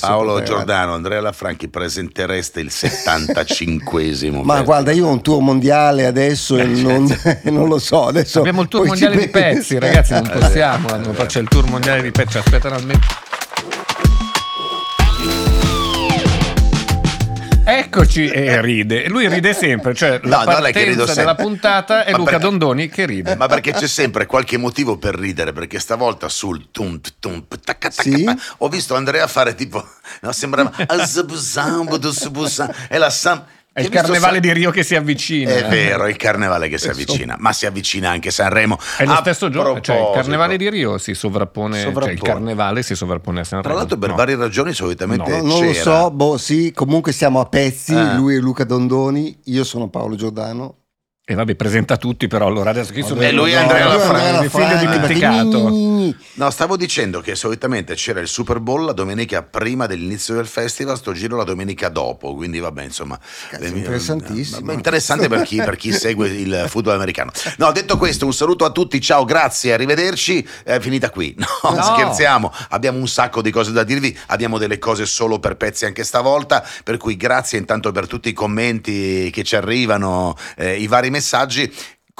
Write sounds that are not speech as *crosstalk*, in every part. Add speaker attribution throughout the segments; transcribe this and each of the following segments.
Speaker 1: Paolo. Giordano, Andrea Lafranchi, presentereste il 75esimo. *laughs*
Speaker 2: Ma guarda, io ho un tour mondiale adesso e non, *laughs* non lo so. Adesso
Speaker 3: Abbiamo il tour mondiale di pezzi, ragazzi, non *laughs* possiamo. non- C'è il tour mondiale di pezzi, aspettano almeno. Eccoci e ride. Lui ride sempre, cioè la
Speaker 1: No, non è che rido
Speaker 3: partenza
Speaker 1: sempre.
Speaker 3: della puntata è
Speaker 1: Ma
Speaker 3: Luca
Speaker 1: perché-
Speaker 3: Dondoni che ride.
Speaker 1: Ma perché c'è sempre qualche motivo per ridere? Perché stavolta sul tum tum tacca, tacca,
Speaker 2: Sì?
Speaker 1: ho visto Andrea fare tipo, no, sembrava *laughs* e la sam.
Speaker 3: È il carnevale
Speaker 1: San-
Speaker 3: di Rio che si avvicina.
Speaker 1: È vero, è il carnevale che si avvicina, ma si avvicina anche Sanremo.
Speaker 3: È lo stesso giorno, cioè il carnevale di Rio si sovrappone, cioè il
Speaker 1: Sovrappone.
Speaker 3: carnevale si sovrappone a Sanremo.
Speaker 1: Tra l'altro per
Speaker 3: No.
Speaker 1: varie ragioni solitamente
Speaker 2: No, non lo so, boh, sì, comunque siamo a pezzi,
Speaker 1: Ah.
Speaker 2: lui è Luca Dondoni, io sono Paolo Giordano.
Speaker 3: E vabbè, presenta tutti però allora adesso chi sono
Speaker 1: E lui è
Speaker 3: No,
Speaker 1: Andrea
Speaker 3: io sono
Speaker 1: Lafranchi.
Speaker 3: il figlio dimenticato.
Speaker 1: No, stavo dicendo che solitamente c'era il Super Bowl la domenica prima dell'inizio del festival, sto giro la domenica dopo, quindi vabbè, insomma.
Speaker 2: Cazzo,
Speaker 1: le mie-
Speaker 2: interessantissimo.
Speaker 1: Interessante per chi, per chi segue il football americano. No, detto questo, un saluto a tutti, ciao, grazie, arrivederci. È finita qui. *laughs* No,
Speaker 3: No.
Speaker 1: scherziamo, abbiamo un sacco di cose da dirvi, abbiamo delle cose solo per pezzi anche stavolta, per cui grazie intanto per tutti i commenti che ci arrivano, eh, i vari messaggi.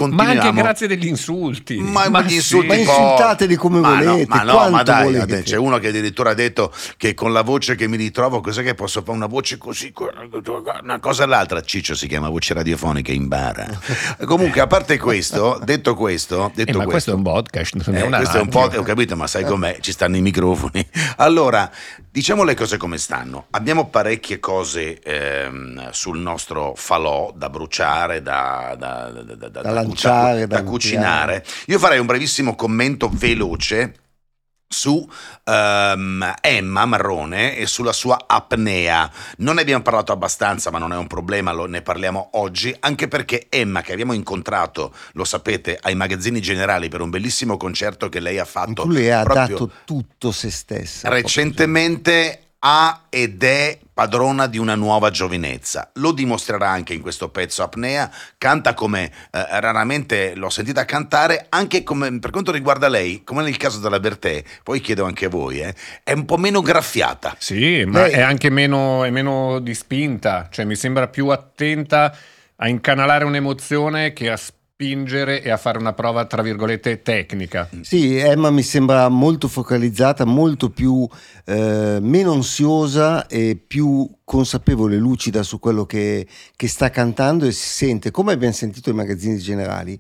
Speaker 3: Ma
Speaker 1: Continuiamo.
Speaker 3: anche grazie degli insulti.
Speaker 1: Ma, ma gli
Speaker 3: sì.
Speaker 1: insulti
Speaker 2: Ma
Speaker 1: poi-
Speaker 2: insultateli come
Speaker 1: Ma no,
Speaker 2: volete,
Speaker 1: ma no, ma dai,
Speaker 2: volete.
Speaker 1: c'è uno che addirittura ha detto che con la voce che mi ritrovo, cos'è che posso fare una voce così, una cosa all'altra. Ciccio si chiama voce radiofonica in bara. *laughs* Comunque, a parte questo, detto questo,
Speaker 3: Eh,
Speaker 1: detto
Speaker 3: ma questo è un podcast, non è
Speaker 1: eh,
Speaker 3: una
Speaker 1: questo è un
Speaker 3: radio.
Speaker 1: po', ho capito, ma sai com'è? Ci stanno i microfoni. Allora, diciamo le cose come stanno. Abbiamo parecchie cose ehm, sul nostro falò da bruciare, da, da, da, da-
Speaker 2: lanciare,
Speaker 1: da
Speaker 2: da
Speaker 1: cucinare. Io farei un brevissimo commento veloce su ehm, Emma Marrone e sulla sua apnea. Non ne abbiamo parlato abbastanza, ma non è un problema, lo- ne parliamo oggi, anche perché Emma, che abbiamo incontrato, lo sapete, ai magazzini generali per un bellissimo concerto che lei ha fatto
Speaker 2: cui lei ha dato tutto se stessa.
Speaker 1: recentemente ha ed è padrona di una nuova giovinezza. Lo dimostrerà anche in questo pezzo Apnea, canta come eh, raramente l'ho sentita cantare, anche come, per quanto riguarda lei, come nel caso della Bertè, poi chiedo anche a voi, eh, è un po' meno graffiata.
Speaker 3: Sì, ma
Speaker 2: Lei-
Speaker 3: è anche meno, è meno di spinta, cioè mi sembra più attenta a incanalare un'emozione che a spingere e a fare una prova, tra virgolette, tecnica.
Speaker 2: Sì, Emma mi sembra molto focalizzata, molto più eh, meno ansiosa e più consapevole, lucida su quello che, che sta cantando e si sente, come abbiamo sentito nei magazzini generali,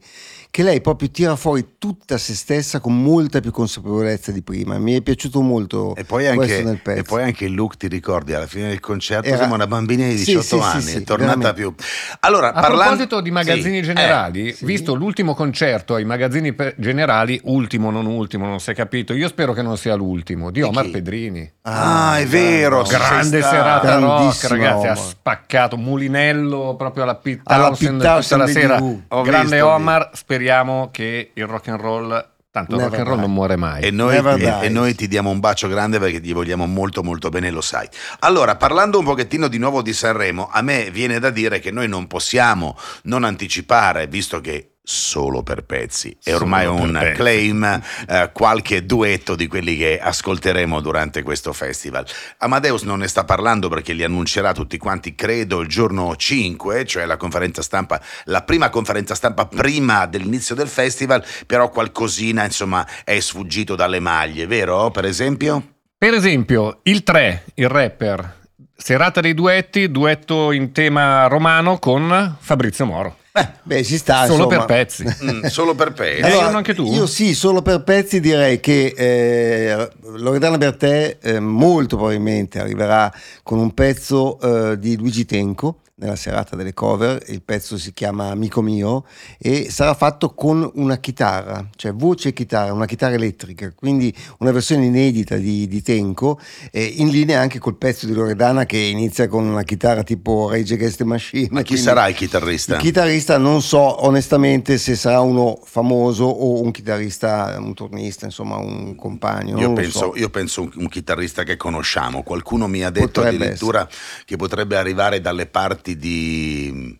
Speaker 2: che lei proprio tira fuori tutta se stessa con molta più consapevolezza di prima. Mi è piaciuto molto
Speaker 1: E poi,
Speaker 2: questo
Speaker 1: anche,
Speaker 2: nel pezzo.
Speaker 1: e poi anche il look, ti ricordi, alla fine del concerto
Speaker 2: Era-
Speaker 1: siamo una bambina di
Speaker 2: Sì,
Speaker 1: 18
Speaker 2: sì, sì,
Speaker 1: anni,
Speaker 2: sì,
Speaker 1: è tornata
Speaker 2: veramente.
Speaker 1: più... Allora,
Speaker 3: A
Speaker 1: parlando-
Speaker 3: proposito di magazzini
Speaker 1: Sì,
Speaker 3: generali,
Speaker 1: eh,
Speaker 2: sì.
Speaker 3: visto l'ultimo concerto ai magazzini generali, ultimo, non ultimo, non si è capito, io spero che non sia l'ultimo, di Omar? Pedrini.
Speaker 1: Ah, è vero, sì.
Speaker 3: Grande serata rock,
Speaker 2: Grandissimo
Speaker 3: ragazzi, ha spaccato Mulinello proprio alla Pit
Speaker 2: Alla
Speaker 3: Townsend tutta la sera. Grande
Speaker 1: visto,
Speaker 3: Omar, speriamo che il rock and roll, tanto
Speaker 2: Never
Speaker 3: rock and roll
Speaker 2: die.
Speaker 3: non muore mai.
Speaker 1: E noi, e- e noi ti diamo un bacio grande perché ti vogliamo molto molto bene, lo sai. Allora, parlando un pochettino di nuovo di Sanremo, a me viene da dire che noi non possiamo non anticipare, visto che solo per pezzi è ormai un
Speaker 3: pezzi.
Speaker 1: claim, eh, qualche duetto di quelli che ascolteremo durante questo festival. Amadeus non ne sta parlando perché li annuncerà tutti quanti, credo, il giorno 5, cioè la conferenza stampa, la prima conferenza stampa prima dell'inizio del festival, però qualcosina insomma è sfuggito dalle maglie, vero? Per esempio?
Speaker 3: Per esempio, il 3, il rapper, serata dei duetti, duetto in tema romano con Fabrizio Moro.
Speaker 2: Beh, ci sta.
Speaker 3: Solo
Speaker 2: insomma.
Speaker 3: per pezzi. *laughs*
Speaker 1: Mm, solo per pezzi.
Speaker 3: Eh, io anche tu?
Speaker 2: Io sì, solo per pezzi direi che eh, Loredana Bertè eh, molto probabilmente arriverà con un pezzo eh, di Luigi Tenco nella serata delle cover, il pezzo si chiama Amico mio e sarà fatto con una chitarra, cioè voce e chitarra, una chitarra elettrica, quindi una versione inedita di, di Tenco, eh, in linea anche col pezzo di Loredana che inizia con una chitarra tipo Rage Against the Machine.
Speaker 1: Ma chi sarà il chitarrista?
Speaker 2: il chitarrista non so onestamente se sarà uno famoso o un chitarrista, un turnista, insomma un compagno.
Speaker 1: Io penso,
Speaker 2: so.
Speaker 1: io penso un, un chitarrista che conosciamo. Qualcuno mi ha detto
Speaker 2: Potrebbe
Speaker 1: addirittura che potrebbe arrivare dalle parti di.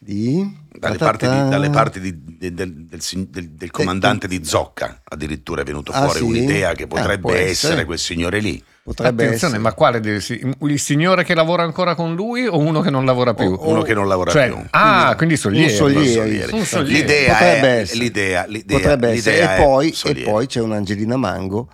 Speaker 2: Di?
Speaker 1: Dalle parti, di, dalle parti di- de- del, del del- del comandante di Zocca, addirittura è venuto
Speaker 2: Ah,
Speaker 1: fuori
Speaker 2: sì?
Speaker 1: un'idea che
Speaker 2: Ah,
Speaker 1: potrebbe
Speaker 2: può
Speaker 1: essere
Speaker 2: essere.
Speaker 1: quel signore lì.
Speaker 2: Potrebbe
Speaker 3: Attenzione,
Speaker 2: essere.
Speaker 3: ma quale il signore che lavora ancora con lui o uno che non lavora più?
Speaker 2: O-
Speaker 1: Uno che non lavora
Speaker 3: Cioè,
Speaker 1: più.
Speaker 3: ah, quindi
Speaker 2: Un
Speaker 3: Solieri.
Speaker 2: Solieri.
Speaker 3: Un Solieri.
Speaker 1: L'idea
Speaker 2: Potrebbe
Speaker 1: è,
Speaker 2: essere.
Speaker 1: l'idea, l'idea,
Speaker 2: Potrebbe essere.
Speaker 1: l'idea
Speaker 2: E
Speaker 1: è
Speaker 2: poi, e poi c'è un'Angelina Mango.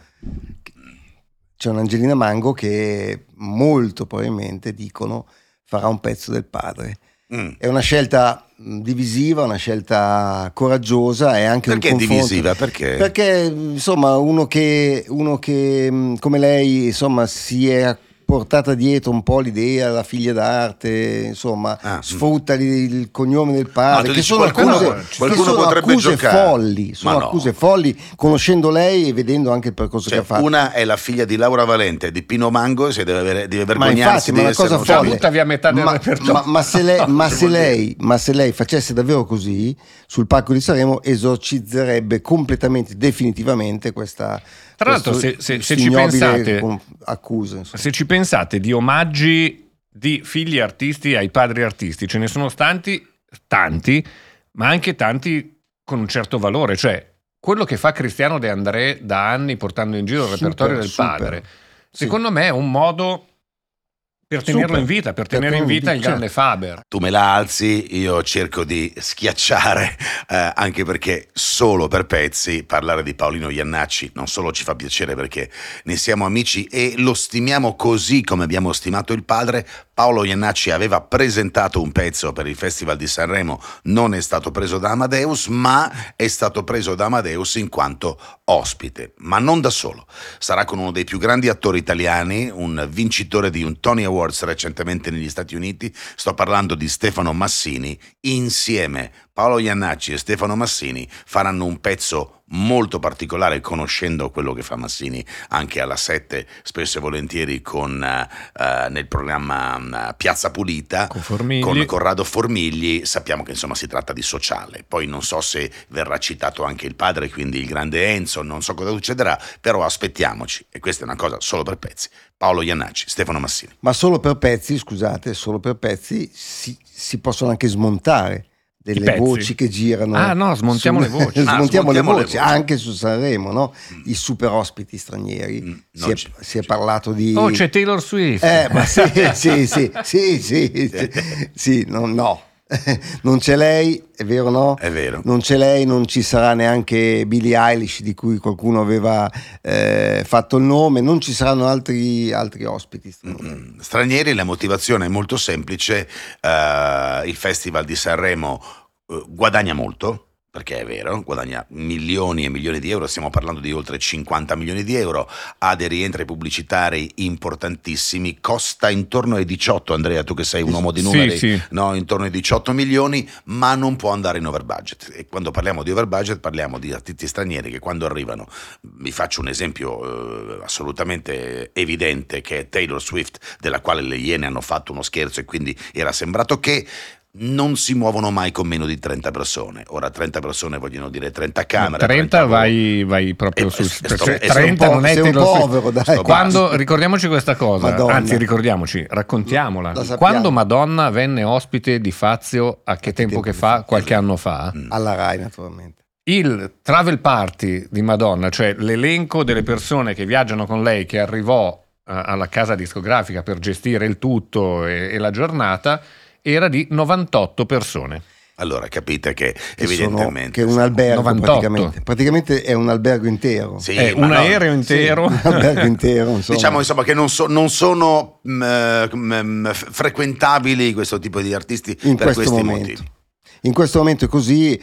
Speaker 2: C'è un'Angelina Mango che molto probabilmente dicono farà un pezzo del padre.
Speaker 1: Mm.
Speaker 2: È una scelta mh, divisiva, una scelta coraggiosa e anche
Speaker 1: Perché
Speaker 2: un confronto.
Speaker 1: divisiva? Perché?
Speaker 2: Perché insomma uno che, uno che mh, come lei insomma si è portata dietro un po' l'idea della figlia d'arte, insomma,
Speaker 1: Ah, mm.
Speaker 2: sfrutta il, il cognome del padre, che sono
Speaker 1: qualcuno-
Speaker 2: accuse,
Speaker 1: qualcuno
Speaker 2: che sono
Speaker 1: potrebbe
Speaker 2: accuse
Speaker 1: giocare.
Speaker 2: folli, sono
Speaker 1: Ma no.
Speaker 2: accuse folli, conoscendo lei e vedendo anche il percorso
Speaker 1: Cioè,
Speaker 2: che ha fatto.
Speaker 1: una è la figlia di Laura Valente di Pino Mango e si deve, avere- deve
Speaker 2: Ma
Speaker 1: vergognarsi
Speaker 2: infatti,
Speaker 1: di
Speaker 2: ma una
Speaker 1: essere
Speaker 2: cosa folle.
Speaker 3: Butta via metà del
Speaker 2: ma, ma- ma se lei, *laughs* ma se lei- ma se lei facesse davvero così sul palco di Sanremo esorcizzerebbe completamente, definitivamente questa
Speaker 3: Tra l'altro, se- se- se ci pensate-
Speaker 2: insomma.
Speaker 3: Se ci pensate di omaggi di figli artisti ai padri artisti, ce ne sono tanti, tanti, ma anche tanti con un certo valore. Cioè, quello che fa Cristiano De André da anni portando in giro il
Speaker 2: Super,
Speaker 3: repertorio del
Speaker 2: super.
Speaker 3: padre,
Speaker 2: Sì.
Speaker 3: secondo me è un modo per tenerlo
Speaker 2: Super.
Speaker 3: in vita, per
Speaker 2: Per
Speaker 3: tenere in vita il grande Faber.
Speaker 1: Tu me la alzi, io cerco di schiacciare, eh, anche perché solo per pezzi parlare di Paolino Iannacci non solo ci fa piacere perché ne siamo amici e lo stimiamo così come abbiamo stimato il padre. Paolo Iannacci aveva presentato un pezzo per il Festival di Sanremo, non è stato preso da Amadeus, ma è stato preso da Amadeus in quanto ospite, ma non da solo. Sarà con uno dei più grandi attori italiani, un vincitore di un Tony Awards recentemente negli Stati Uniti. Sto parlando di Stefano Massini. Insieme. Paolo Iannacci e Stefano Massini faranno un pezzo molto particolare, conoscendo quello che fa Massini anche alla 7, spesso e volentieri con, eh, nel programma eh, Piazza Pulita
Speaker 3: Con
Speaker 1: con Corrado Formigli. Sappiamo che insomma si tratta di sociale. Poi non so se verrà citato anche il padre quindi il grande Enzo non so cosa succederà però aspettiamoci. E questa è una cosa solo per pezzi Paolo Iannacci Stefano Massini
Speaker 2: Ma solo per pezzi, scusate, solo per pezzi si, si possono anche smontare delle voci che girano.
Speaker 3: Ah, no, smontiamo le voci. *laughs*
Speaker 1: Ah,
Speaker 2: smontiamo le
Speaker 1: smontiamo le
Speaker 2: voci,
Speaker 1: voci.
Speaker 2: anche su Sanremo, no? I super ospiti stranieri.
Speaker 1: Mm,
Speaker 2: si, è, si è parlato di...
Speaker 3: Oh, c'è Taylor Swift.
Speaker 2: Eh, ma sì, *laughs* sì, sì, sì, sì, sì, sì, no, no. *laughs* Non c'è lei, è vero no?
Speaker 1: è vero
Speaker 2: Non c'è lei, non ci sarà neanche Billie Eilish di cui qualcuno aveva eh, fatto il nome, non ci saranno altri, altri ospiti.
Speaker 1: Stranieri, la motivazione è molto semplice, eh, il Festival di Sanremo eh, guadagna molto, perché è vero, guadagna milioni e milioni di euro, stiamo parlando di oltre 50 milioni di euro, ha dei rientri pubblicitari importantissimi, costa intorno ai 18, Andrea, tu che sei un uomo di
Speaker 3: Sì,
Speaker 1: numeri,
Speaker 3: sì.
Speaker 1: no, intorno ai 18 milioni, ma non può andare in over budget. E quando parliamo di over budget parliamo di artisti stranieri che quando arrivano, vi faccio un esempio eh, assolutamente evidente che è Taylor Swift, della quale le Iene hanno fatto uno scherzo e quindi era sembrato che non si muovono mai con meno di 30 persone. Ora 30 persone vogliono dire 30 camere.
Speaker 3: 30
Speaker 1: voli.
Speaker 3: vai, vai proprio
Speaker 1: Eh,
Speaker 3: su
Speaker 1: eh, sto-
Speaker 3: perché
Speaker 1: eh, sei un
Speaker 3: 30
Speaker 2: po'-
Speaker 3: non è
Speaker 2: povero, dai.
Speaker 3: Quando ricordiamoci questa cosa,
Speaker 2: Madonna.
Speaker 3: anzi ricordiamoci, raccontiamola. Quando Madonna venne ospite di Fazio, a che tempo
Speaker 2: tempo
Speaker 3: che
Speaker 2: che
Speaker 3: fa?
Speaker 2: fa?
Speaker 3: Qualche anno fa.
Speaker 1: Mm.
Speaker 2: Alla Rai naturalmente.
Speaker 3: Il travel party di Madonna, cioè l'elenco delle persone che viaggiano con lei, che arrivò eh, alla casa discografica per gestire il tutto e, e la giornata, era di 98 persone.
Speaker 1: Allora capite che,
Speaker 2: Che, sono,
Speaker 1: evidentemente...
Speaker 2: che è un albergo
Speaker 3: 98.
Speaker 2: praticamente. Praticamente è un albergo intero.
Speaker 1: Sì,
Speaker 3: È un
Speaker 1: no,
Speaker 3: aereo intero.
Speaker 2: Sì, un albergo intero, *laughs* insomma.
Speaker 1: Diciamo insomma che non, so- non sono mm, eh, mm, f- frequentabili questo tipo di artisti
Speaker 2: in
Speaker 1: per
Speaker 2: questo
Speaker 1: questi
Speaker 2: momento.
Speaker 1: motivi.
Speaker 2: In questo momento è così.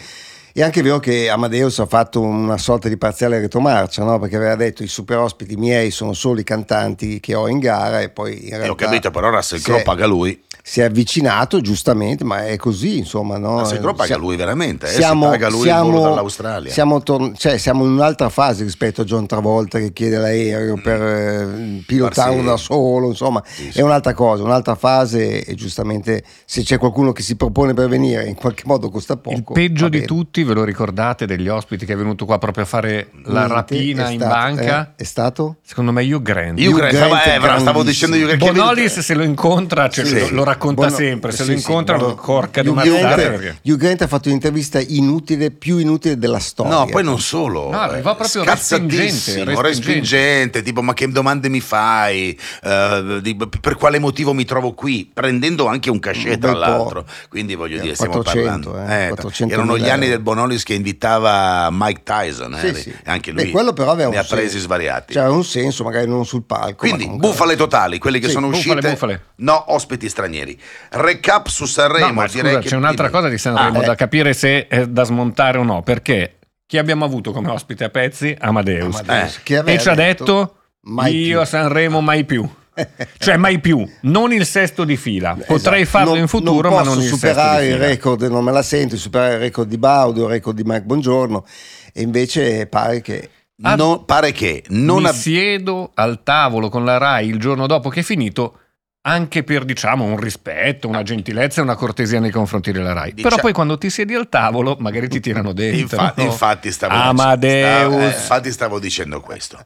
Speaker 2: È anche vero che Amadeus ha fatto una sorta di parziale retromarcia, no? perché aveva detto i super ospiti miei sono solo i cantanti che ho in gara e poi in
Speaker 1: E
Speaker 2: realtà
Speaker 1: ho capito, però Russell Crowe paga lui.
Speaker 2: si è avvicinato giustamente, ma è così, insomma. No?
Speaker 1: Russell Crowe paga
Speaker 2: Sia-
Speaker 1: lui veramente, eh,
Speaker 2: siamo-
Speaker 1: si paga lui
Speaker 2: siamo-
Speaker 1: il volo dall'Australia.
Speaker 2: Siamo, tor- cioè, siamo in un'altra fase rispetto a John Travolta che chiede l'aereo per eh, pilotarlo da solo, insomma,
Speaker 1: Sì, sì.
Speaker 2: è un'altra cosa, un'altra fase e giustamente se c'è qualcuno che si propone per venire in qualche modo costa poco.
Speaker 3: Il peggio di tutti Conti, ve lo ricordate degli ospiti che è venuto qua proprio a fare la rapina
Speaker 2: è
Speaker 3: in
Speaker 2: stato-
Speaker 3: banca?
Speaker 2: eh, è stato?
Speaker 3: Secondo me Hugh Grant.
Speaker 1: Hugh Grant,
Speaker 2: Grant
Speaker 1: stavo,
Speaker 2: è
Speaker 1: eh, stavo dicendo Hugh Grant.
Speaker 3: Bonolis se lo incontra, cioè,
Speaker 1: Sì.
Speaker 3: lo, lo racconta
Speaker 2: Bono-
Speaker 3: sempre, se
Speaker 2: sì,
Speaker 3: lo incontra
Speaker 2: Bono-
Speaker 3: lo corca di una perché-
Speaker 2: Hugh Grant ha fatto un'intervista inutile, più inutile della storia.
Speaker 1: No, poi non solo.
Speaker 3: No, arriva proprio
Speaker 1: scazzatissimo,
Speaker 3: respingente,
Speaker 1: respingente, tipo ma che domande mi fai? Eh, di- per quale motivo mi trovo qui? Prendendo anche un cachet tra l'altro. Quindi voglio
Speaker 2: Eh,
Speaker 1: dire, stiamo
Speaker 2: 400,
Speaker 1: parlando.
Speaker 2: eh,
Speaker 1: Eh,
Speaker 2: 400
Speaker 1: erano gli anni del Bonolis che invitava Mike Tyson, eh,
Speaker 2: Sì, sì.
Speaker 1: e anche lui
Speaker 2: Beh, quello però aveva
Speaker 1: ne
Speaker 2: un
Speaker 1: ha presi
Speaker 2: senso.
Speaker 1: svariati.
Speaker 2: Cioè, aveva un senso, magari non sul palco.
Speaker 1: Quindi
Speaker 2: comunque-
Speaker 1: bufale totali, quelli che
Speaker 2: Sì,
Speaker 1: sono
Speaker 3: bufale,
Speaker 1: uscite.
Speaker 3: bufale.
Speaker 1: No, ospiti stranieri. Recap su Sanremo,
Speaker 3: No, ma
Speaker 1: direi
Speaker 3: scusa,
Speaker 1: che
Speaker 3: c'è un'altra
Speaker 1: dimmi.
Speaker 3: cosa di Sanremo
Speaker 2: Ah, eh.
Speaker 3: da capire se è da smontare o no, perché chi abbiamo avuto come ospite a pezzi? Amadeus.
Speaker 2: Amadeus,
Speaker 1: Eh.
Speaker 3: E ci ha detto,
Speaker 2: mai
Speaker 3: io
Speaker 2: più.
Speaker 3: a Sanremo mai più. *laughs* Cioè mai più, non il sesto di fila. Potrei
Speaker 2: Esatto.
Speaker 3: farlo
Speaker 2: Non-
Speaker 3: in futuro,
Speaker 2: non
Speaker 3: ma non il sesto
Speaker 2: superare il record, non me la sento, superare il record di Baudo, il record di Mike Bongiorno. E invece pare che
Speaker 3: Ah,
Speaker 1: No, pare che non
Speaker 3: Mi
Speaker 1: ab-
Speaker 3: siedo al tavolo con la RAI il giorno dopo che è finito anche per diciamo un rispetto, una gentilezza e una cortesia nei confronti della RAI.
Speaker 1: Dicia-
Speaker 3: Però poi quando ti siedi al tavolo magari ti tirano dentro.
Speaker 1: Infa-
Speaker 3: no?
Speaker 1: infatti, stavo
Speaker 3: Amadeus.
Speaker 1: stavo- eh, infatti stavo dicendo questo.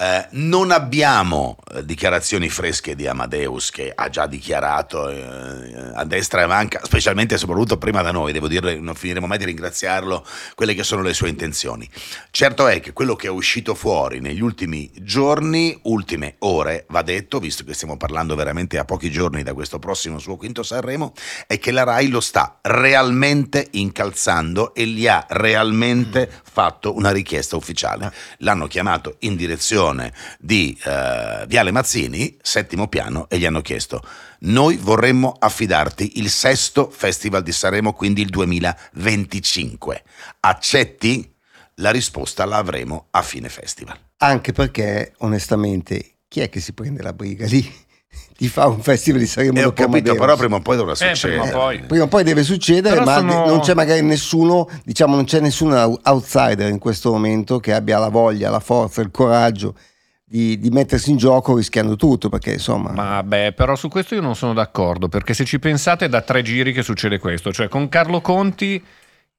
Speaker 1: Eh, non abbiamo eh, dichiarazioni fresche di Amadeus che ha già dichiarato eh, a destra e manca, specialmente e soprattutto prima da noi, devo dire, non finiremo mai di ringraziarlo, quelle che sono le sue intenzioni. Certo è che quello che è uscito fuori negli ultimi giorni, ultime ore, va detto, visto che stiamo parlando veramente a pochi giorni da questo prossimo suo quinto Sanremo, è che la RAI lo sta realmente incalzando e gli ha realmente fatto una richiesta ufficiale. L'hanno chiamato in direzione di eh, Viale Mazzini, settimo piano, e gli hanno chiesto: Noi vorremmo affidarti il sesto Festival di Sanremo, quindi il 2025. Accetti? La risposta la avremo a fine festival.
Speaker 2: anche perché onestamente chi è che si prende la briga lì di fare un festival di Sanremo
Speaker 1: E ho capito, però prima o poi dovrà
Speaker 3: Eh,
Speaker 1: succedere.
Speaker 3: prima o poi.
Speaker 2: Prima o poi deve succedere,
Speaker 3: Però
Speaker 2: ma
Speaker 3: sono-
Speaker 2: non c'è magari nessuno, diciamo, non c'è nessun ou- outsider in questo momento che abbia la voglia, la forza, il coraggio di, di mettersi in gioco rischiando tutto, perché insomma...
Speaker 3: Ma beh, però su questo io non sono d'accordo, perché se ci pensate è da tre giri che succede questo, cioè con Carlo Conti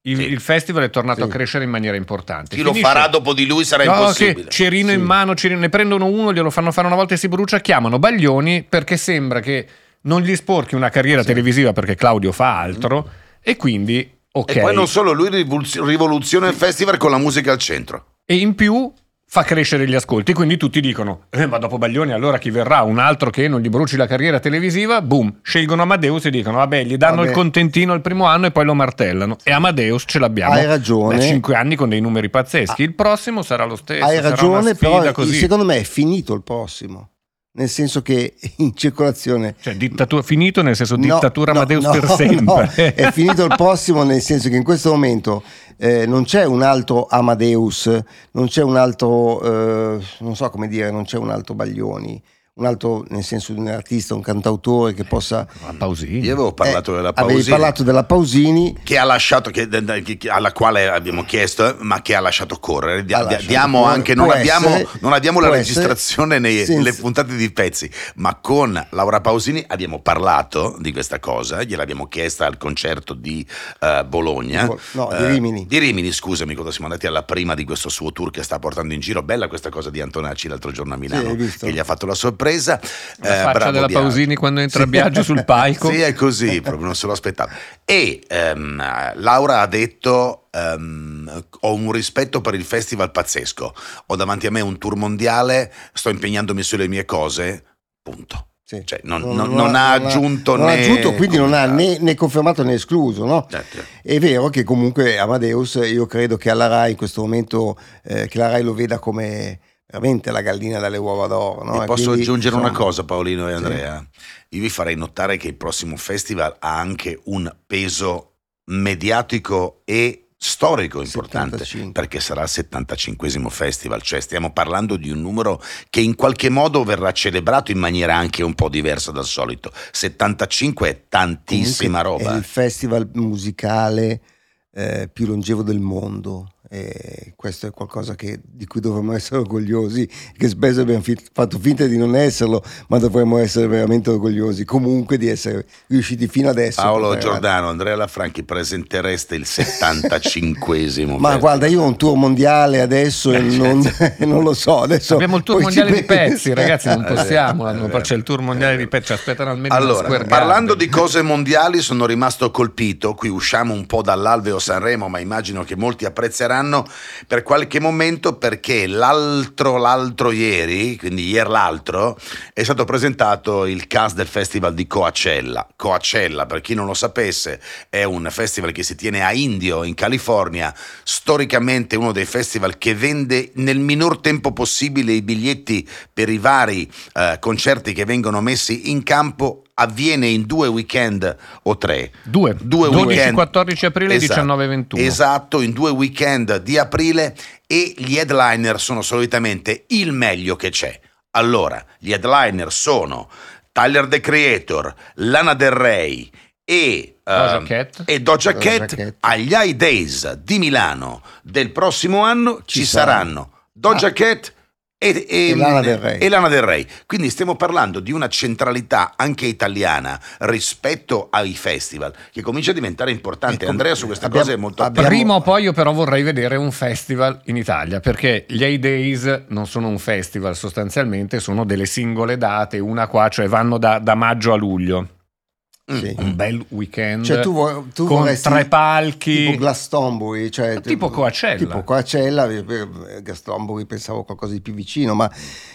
Speaker 3: il,
Speaker 1: Sì.
Speaker 3: il festival è tornato
Speaker 2: Sì.
Speaker 3: a crescere in maniera importante.
Speaker 1: Chi lo
Speaker 3: Finisce-
Speaker 1: farà dopo di lui sarà
Speaker 3: No,
Speaker 1: impossibile.
Speaker 3: che cerino
Speaker 2: Sì.
Speaker 3: in mano, cerino- ne prendono uno, glielo fanno fare una volta e si brucia, chiamano Baglioni perché sembra che non gli sporchi una carriera televisiva perché Claudio fa altro e quindi ok.
Speaker 1: E poi non solo, lui rivol- rivoluziona il festival con la musica al centro.
Speaker 3: E in più fa crescere gli ascolti, quindi tutti dicono, eh, ma dopo Baglioni allora chi verrà? Un altro che non gli bruci la carriera televisiva? Boom, scelgono Amadeus e dicono, vabbè, gli danno
Speaker 2: Vabbè.
Speaker 3: il contentino il primo anno e poi lo martellano. E Amadeus ce l'abbiamo
Speaker 2: Hai ragione.
Speaker 3: da 5 anni con dei numeri pazzeschi. Il prossimo sarà lo stesso.
Speaker 2: Hai ragione, però
Speaker 3: così.
Speaker 2: secondo me è finito il prossimo, nel senso che *laughs* in circolazione...
Speaker 3: Cioè, dittatura, finito nel senso
Speaker 2: No,
Speaker 3: dittatura
Speaker 2: no,
Speaker 3: Amadeus
Speaker 2: no,
Speaker 3: per sempre.
Speaker 2: è *laughs* finito il prossimo nel senso che in questo momento eh, non c'è un altro Amadeus, non c'è un altro, eh, non so come dire, non c'è un altro Baglioni, un altro nel senso di un artista, un cantautore che possa...
Speaker 3: Ma Pausini.
Speaker 1: Io avevo parlato
Speaker 2: Eh,
Speaker 1: della
Speaker 2: Avevi
Speaker 1: Pausini.
Speaker 2: parlato della Pausini,
Speaker 1: che ha lasciato, che- che- che- alla quale abbiamo chiesto, eh, ma che ha lasciato correre. Dia-
Speaker 2: Ha lasciato
Speaker 1: diamo
Speaker 2: correre.
Speaker 1: anche, non abbiamo,
Speaker 2: essere-
Speaker 1: non abbiamo la registrazione
Speaker 2: essere
Speaker 1: nei-
Speaker 2: senza-
Speaker 1: nelle puntate di pezzi, ma con Laura Pausini abbiamo parlato di questa cosa, gliel'abbiamo chiesta al concerto di eh, Bologna.
Speaker 2: Di Bol- no, di
Speaker 1: Eh,
Speaker 2: Rimini.
Speaker 1: di Rimini, scusami, quando siamo andati alla prima di questo suo tour che sta portando in giro. Bella questa cosa di Antonacci l'altro giorno a Milano,
Speaker 2: visto?
Speaker 1: che gli ha fatto la sorpresa.
Speaker 3: La
Speaker 1: Eh,
Speaker 3: faccia della
Speaker 1: Biagio.
Speaker 3: Pausini quando entra a Biagio sul palco. *laughs*
Speaker 1: Sì, è così, proprio non se lo aspettavo. E ehm, Laura ha detto: ehm, Ho un rispetto per il festival pazzesco. Ho davanti a me un tour mondiale, sto impegnandomi sulle mie cose. Punto.
Speaker 2: sì.
Speaker 1: Cioè, non, non- non ha aggiunto
Speaker 2: non ha
Speaker 1: né
Speaker 2: aggiunto, quindi non ha né, né confermato né escluso, no?
Speaker 1: Certo.
Speaker 2: È vero che comunque Amadeus, io credo che alla RAI in questo momento, eh, che la RAI lo veda come veramente la gallina dalle uova d'oro. No?
Speaker 1: Posso
Speaker 2: quindi,
Speaker 1: aggiungere una
Speaker 2: insomma,
Speaker 1: cosa, Paolino e Andrea? Io vi farei notare che il prossimo festival ha anche un peso mediatico e storico importante
Speaker 2: 75.
Speaker 1: perché sarà il 75 festival, cioè stiamo parlando di un numero che in qualche modo verrà celebrato in maniera anche un po' diversa dal solito. 75 è tantissima
Speaker 2: comunque
Speaker 1: roba.
Speaker 2: È il festival musicale eh, più longevo del mondo. E questo è qualcosa che- di cui dovremmo essere orgogliosi, che spesso abbiamo fi- fatto finta di non esserlo, ma dovremmo essere veramente orgogliosi comunque di essere riusciti fino adesso.
Speaker 1: Paolo. Giordano, Andrea Lafranchi, presentereste il 75esimo. *laughs*
Speaker 2: Ma guarda, io ho un tour mondiale adesso e non, *laughs* non lo so. Adesso
Speaker 3: Abbiamo il tour mondiale di pezzi, ragazzi, non
Speaker 1: Eh,
Speaker 3: possiamo.
Speaker 1: eh, eh,
Speaker 3: c'è il tour mondiale di pezzi, ci aspettano almeno
Speaker 1: Allora, parlando di cose mondiali, sono rimasto colpito. Qui usciamo un po' dall'Alveo Sanremo, ma immagino che molti apprezzeranno per qualche momento perché l'altro, l'altro ieri, quindi ieri l'altro, è stato presentato il cast del festival di Coachella. Coachella, per chi non lo sapesse, è un festival che si tiene a Indio, in California, storicamente uno dei festival che vende nel minor tempo possibile i biglietti per i vari eh, concerti che vengono messi in campo avviene in due weekend o tre.
Speaker 3: Due,
Speaker 1: Due
Speaker 3: 12,
Speaker 1: weekend.
Speaker 3: 14 aprile e
Speaker 1: Esatto.
Speaker 3: 19 21.
Speaker 1: Esatto, in due weekend di aprile e gli headliner sono solitamente il meglio che c'è. Allora, gli headliner sono Tyler the Creator, Lana Del Rey e
Speaker 3: Doja
Speaker 1: ehm,
Speaker 3: Cat.
Speaker 1: e Doja
Speaker 2: Doja
Speaker 1: Cat agli High Days di Milano del prossimo anno ci,
Speaker 2: Ci
Speaker 1: saranno Doja Cat e, e-
Speaker 2: E Lana Del Rey.
Speaker 1: e Lana Del Rey. Quindi stiamo parlando di una centralità anche italiana rispetto ai festival che comincia a diventare importante.
Speaker 2: Ecco,
Speaker 1: Andrea su queste
Speaker 2: abbiamo-
Speaker 1: cose è molto
Speaker 2: abbiamo-
Speaker 3: Prima o poi io però vorrei vedere un festival in Italia, perché gli A-Days non sono un festival sostanzialmente, sono delle singole date, una qua, cioè vanno da, da maggio a luglio.
Speaker 2: Sì.
Speaker 3: Un bel weekend
Speaker 2: Cioè, tu, vuoi- tu
Speaker 3: con
Speaker 2: vorresti
Speaker 3: tre palchi.
Speaker 2: tipo Glastonbury, cioè,
Speaker 3: Tipo Coachella.
Speaker 2: Tipo Coachella, eh, eh, Glastonbury pensavo qualcosa di più vicino, ma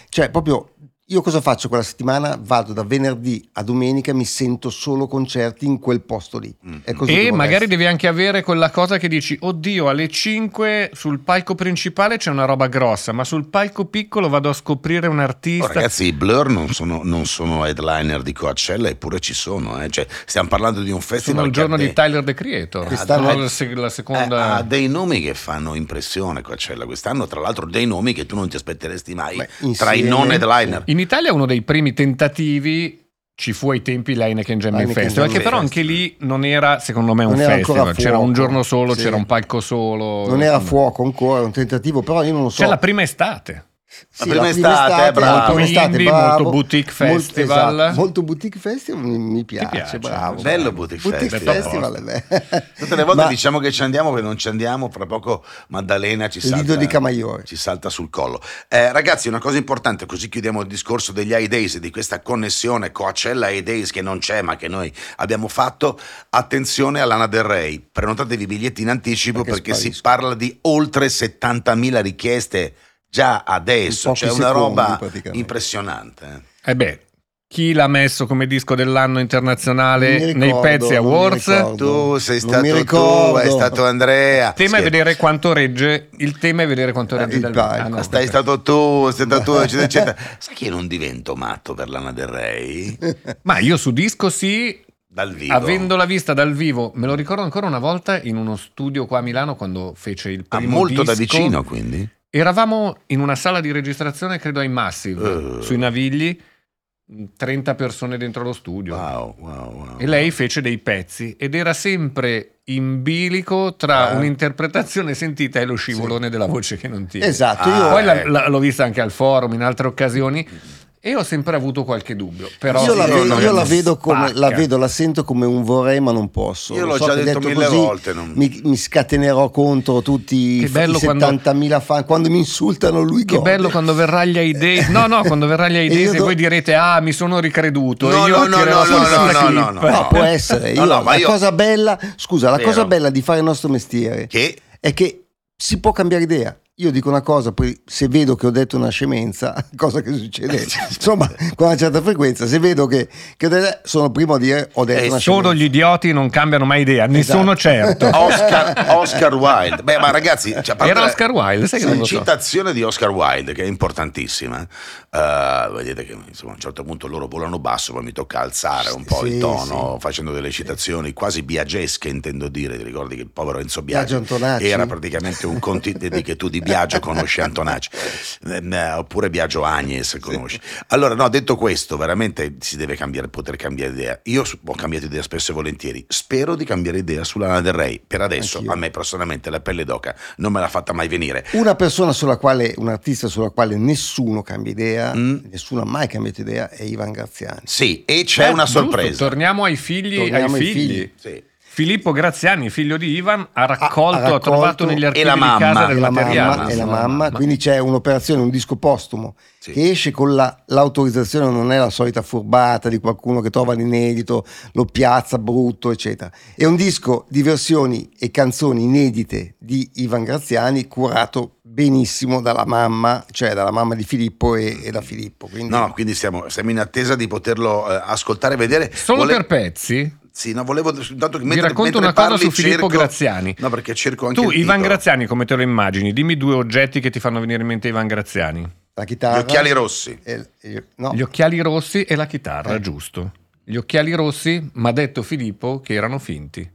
Speaker 2: cioè proprio io cosa faccio quella settimana? Vado da venerdì a domenica, mi sento solo concerti in quel posto lì.
Speaker 1: Mm.
Speaker 2: È così che
Speaker 3: E magari devi anche avere quella cosa che dici, oddio, alle 5 sul palco principale c'è una roba grossa, ma sul palco piccolo vado a scoprire un
Speaker 1: Oh,
Speaker 3: artista.
Speaker 1: ragazzi, i Blur non sono, non sono headliner di Coachella, eppure ci sono. eh. Cioè, stiamo parlando di un festival
Speaker 3: sono il giorno di
Speaker 1: dei-
Speaker 3: Tyler the Creator.
Speaker 2: Quest'anno-
Speaker 3: Sono la, sec- la
Speaker 1: eh,
Speaker 3: seconda.
Speaker 1: ha dei nomi che fanno impressione Coachella quest'anno, tra l'altro dei nomi che tu non ti aspetteresti mai
Speaker 2: Beh,
Speaker 1: tra i non headliner.
Speaker 3: In Italia uno dei primi tentativi ci fu ai tempi l'Heineken Jamming
Speaker 2: Heineken
Speaker 3: Festival, che però anche lì non era secondo me un festival, c'era un giorno solo,
Speaker 2: sì.
Speaker 3: c'era un palco solo.
Speaker 2: Non era fuoco ancora, un tentativo, però io non lo so.
Speaker 3: C'è la prima estate.
Speaker 2: Sì,
Speaker 1: prima estate, eh, bravo.
Speaker 2: la prima estate,
Speaker 3: Molto indie,
Speaker 2: bravo.
Speaker 3: molto boutique
Speaker 2: Molto-
Speaker 3: festival.
Speaker 2: esatto, molto boutique festival mi, mi piace,
Speaker 3: piace?
Speaker 2: bravo.
Speaker 1: Bello Boutique
Speaker 2: Boutique
Speaker 1: Festival.
Speaker 2: Festival, bello. *laughs*
Speaker 1: Tutte le volte
Speaker 2: Ma
Speaker 1: diciamo che ci andiamo, poi non ci andiamo, fra poco Maddalena ci salta,
Speaker 2: di Camaiore.
Speaker 1: ci salta sul collo. Eh, ragazzi, una cosa importante, così chiudiamo il discorso degli High Days, di questa connessione Coachella High Days che non c'è ma che noi abbiamo fatto. Attenzione a Lana Del Rey, prenotatevi i biglietti in anticipo
Speaker 2: Perché
Speaker 1: perché, si parla di oltre 70.000 richieste già adesso, c'è una
Speaker 2: secondi,
Speaker 1: roba impressionante.
Speaker 3: E beh, chi l'ha messo come disco dell'anno internazionale
Speaker 2: Non mi
Speaker 3: nei
Speaker 2: ricordo,
Speaker 3: Pezzi Awards?
Speaker 2: ricordo.
Speaker 1: Tu sei
Speaker 2: Non
Speaker 1: stato
Speaker 2: mi
Speaker 1: tu,
Speaker 2: ricordo.
Speaker 1: è stato Andrea.
Speaker 3: Il tema è
Speaker 1: Scherzo.
Speaker 3: vedere quanto regge, il tema è vedere quanto regge
Speaker 2: il
Speaker 3: dal
Speaker 2: palco.
Speaker 3: ah, no,
Speaker 1: Stai stato tu, sei stato tu, *laughs* eccetera, eccetera. Sai che io non divento matto per Lana Del Rey? *laughs*
Speaker 3: Ma io su disco sì,
Speaker 1: Dal vivo.
Speaker 3: avendola vista dal vivo, me lo ricordo ancora una volta in uno studio qua a Milano quando fece il
Speaker 1: Ah,
Speaker 3: primo
Speaker 1: molto da
Speaker 3: disco.
Speaker 1: vicino, quindi.
Speaker 3: Eravamo in una sala di registrazione, credo ai Massive,
Speaker 1: Eh.
Speaker 3: sui Navigli, 30 persone dentro lo studio.
Speaker 1: Wow, wow, wow.
Speaker 3: E lei fece dei pezzi ed era sempre in bilico tra
Speaker 1: Eh.
Speaker 3: un'interpretazione sentita e lo scivolone della voce che non tiene.
Speaker 2: Esatto,
Speaker 1: Ah,
Speaker 2: io,
Speaker 3: Poi la-
Speaker 1: ecco.
Speaker 3: la- l'ho vista anche al forum in altre occasioni e ho sempre avuto qualche dubbio. Però
Speaker 2: io la, vedo,
Speaker 1: no,
Speaker 2: io
Speaker 1: no,
Speaker 2: la vedo come, la vedo, la sento come un vorrei ma non posso.
Speaker 1: Io l'ho
Speaker 2: so
Speaker 1: già
Speaker 2: che
Speaker 1: detto mille
Speaker 2: così
Speaker 1: volte, non-
Speaker 2: Mi, mi scatenerò contro tutti
Speaker 3: Che
Speaker 2: i,
Speaker 3: bello
Speaker 2: i
Speaker 3: quando-
Speaker 2: 70.000 fan. Quando mi insultano lui
Speaker 3: Che
Speaker 2: gode.
Speaker 3: bello quando verrà agli Aidesi. *laughs* No, no, quando verrà agli
Speaker 2: io
Speaker 3: Aidesi e
Speaker 2: do-
Speaker 3: voi direte "Ah, mi sono ricreduto"
Speaker 1: No,
Speaker 3: io
Speaker 1: no, no, no, no, no, no, no, no.
Speaker 2: No, può essere.
Speaker 1: No,
Speaker 2: Io-
Speaker 1: no, ma
Speaker 2: la
Speaker 1: io-
Speaker 2: cosa bella, scusa, la
Speaker 1: Vero.
Speaker 2: cosa bella di fare il nostro mestiere
Speaker 1: Che
Speaker 2: è che si può cambiare idea. Io dico una cosa, poi se vedo che ho detto una scemenza, *laughs* cosa che succede, insomma, con una certa frequenza, se vedo che, che detto- sono primo a dire ho detto
Speaker 1: Eh,
Speaker 2: una
Speaker 3: Solo
Speaker 2: scemenza.
Speaker 3: gli idioti non cambiano mai idea, ne
Speaker 2: Esatto.
Speaker 3: sono certo. *laughs*
Speaker 1: Oscar, Oscar Wilde. Beh, ma ragazzi, cioè,
Speaker 3: Era Oscar Wilde, sai che non lo so.
Speaker 1: citazione di Oscar Wilde, che è importantissima. Eh, vedete che insomma, a un certo punto loro volano basso, poi mi tocca alzare un po' il
Speaker 2: Sì,
Speaker 1: tono, facendo delle citazioni quasi biagesche, intendo dire. Ti ricordi che il povero Enzo Biagi
Speaker 2: Biagio
Speaker 1: era praticamente un conti- *laughs* di che tu di Biagio conosce Antonacci, eh, oppure Biagio Agnes conosce. Allora, no, detto questo, veramente si deve cambiare, poter cambiare idea. Io ho cambiato idea spesso e volentieri. Spero di cambiare idea sulla Lana del Rey. Per adesso,
Speaker 2: Anch'io.
Speaker 1: a me personalmente, la pelle d'oca non me l'ha fatta mai venire.
Speaker 2: Una persona sulla quale, un artista sulla quale nessuno cambia idea,
Speaker 1: Mm.
Speaker 2: nessuno ha mai cambiato idea, è Ivan Graziani.
Speaker 1: Sì, e c'è
Speaker 3: Eh,
Speaker 1: una
Speaker 3: giusto,
Speaker 1: sorpresa.
Speaker 3: torniamo ai figli.
Speaker 2: Torniamo
Speaker 3: ai
Speaker 2: ai
Speaker 3: figli.
Speaker 2: figli.
Speaker 1: Sì.
Speaker 3: Filippo Graziani, figlio di Ivan, ha raccolto, ha,
Speaker 2: raccolto-
Speaker 3: trovato negli archivi
Speaker 1: la
Speaker 3: di
Speaker 1: mamma.
Speaker 3: casa del
Speaker 2: e la
Speaker 3: materiale.
Speaker 2: mamma, e la mamma, quindi c'è un'operazione, un disco postumo
Speaker 1: Sì.
Speaker 2: che esce con la- l'autorizzazione, non è la solita furbata di qualcuno che trova l'inedito, lo piazza brutto, eccetera. È un disco di versioni e canzoni inedite di Ivan Graziani, curato benissimo dalla mamma, cioè dalla mamma di Filippo e, e da Filippo. Quindi
Speaker 1: No, quindi siamo, siamo in attesa di poterlo eh, ascoltare e vedere.
Speaker 3: Solo
Speaker 1: Vole-
Speaker 3: per pezzi?
Speaker 1: Sì, no, volevo intanto che mentre,
Speaker 3: racconto
Speaker 1: mentre
Speaker 3: una cosa su Filippo
Speaker 1: cerco-
Speaker 3: Graziani.
Speaker 1: No, perché cerco anche
Speaker 3: Tu,
Speaker 1: il
Speaker 3: Ivan. Graziani, come te lo immagini? Dimmi due oggetti che ti fanno venire in mente Ivan Graziani.
Speaker 2: la chitarra...
Speaker 1: Gli occhiali rossi.
Speaker 2: e- e- no,
Speaker 3: Gli occhiali rossi e la chitarra,
Speaker 2: Eh.
Speaker 3: giusto. Gli occhiali rossi, mi ha detto Filippo che erano finti.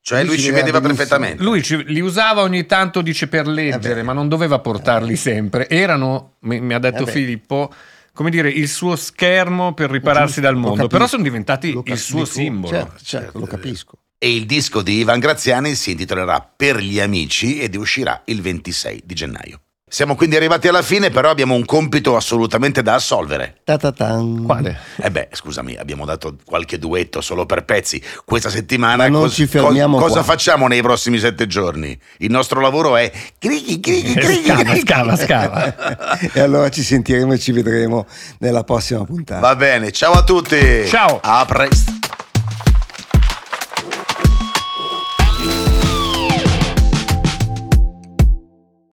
Speaker 1: Cioè
Speaker 2: Lui
Speaker 1: lui
Speaker 2: ci vedeva
Speaker 1: perfettamente.
Speaker 3: Lui ci- li usava ogni tanto, dice, per leggere,
Speaker 2: Eh beh.
Speaker 3: ma non doveva portarli sempre. Erano, mi, mi ha detto
Speaker 2: Eh.
Speaker 3: Filippo, come dire, il suo schermo per ripararsi dal mondo.
Speaker 2: capisco,
Speaker 3: Però sono diventati
Speaker 2: lo
Speaker 3: il suo
Speaker 2: capisco,
Speaker 3: simbolo.
Speaker 2: Certo, certo, lo capisco.
Speaker 1: E il disco di Ivan Graziani si intitolerà Per gli amici ed uscirà il 26 di gennaio. Siamo quindi arrivati alla fine, però abbiamo un compito assolutamente da assolvere.
Speaker 2: Ta-ta-tan.
Speaker 3: Quale?
Speaker 1: Eh beh, scusami, abbiamo dato qualche duetto solo per pezzi. Questa settimana
Speaker 2: Ma non
Speaker 1: cos-
Speaker 2: ci fermiamo
Speaker 1: cosa
Speaker 2: qua.
Speaker 1: facciamo nei prossimi sette giorni? Il nostro lavoro è grighi, grighi, grighi,
Speaker 3: Scava,
Speaker 1: grighi.
Speaker 3: scava, scava. *laughs*
Speaker 2: e allora ci sentiremo e ci vedremo nella prossima puntata.
Speaker 1: Va bene, ciao a tutti.
Speaker 3: Ciao.
Speaker 1: A presto.